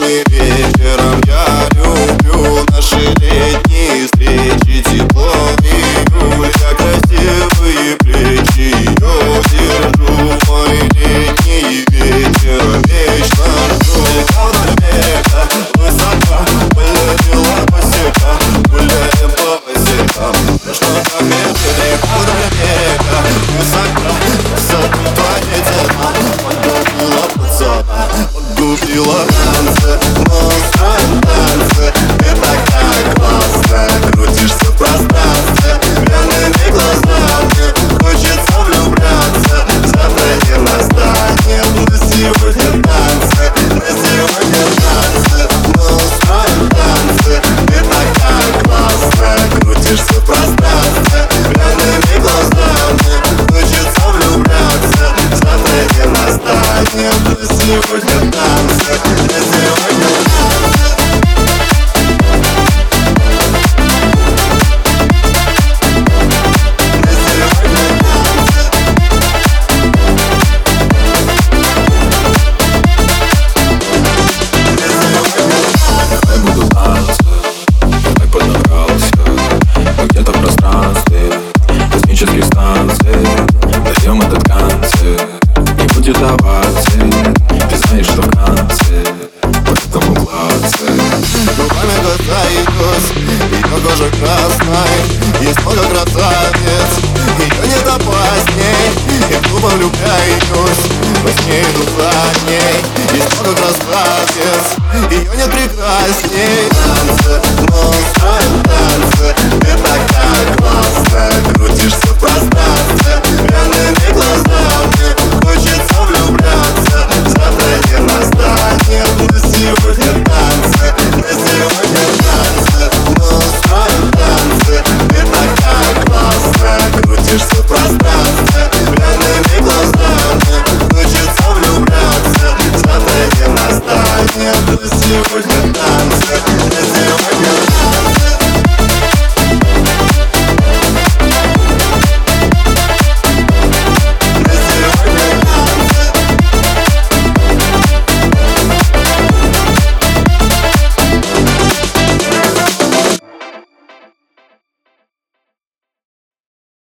вечером. Я люблю наши летние встречи. Тепло июля, красивые плечи. Ее держу мой летний вечер Вечно жду. Высоко Полетела посека. Гуляем по посекам. Что так берега высоко Высоко твои тела Погубила пацана Погубила сегодня танцы, сегодня танцы Оваций Ты знаешь, что в конце Поэтому классы Губами глаза и кость Ее кожа красная. Есть много красавец Ее не допасней И глупо влюбляюсь Во сне иду за ней. Есть много красавец Ее нет прекрасней. Танцы, мы устроим танцы Ты такая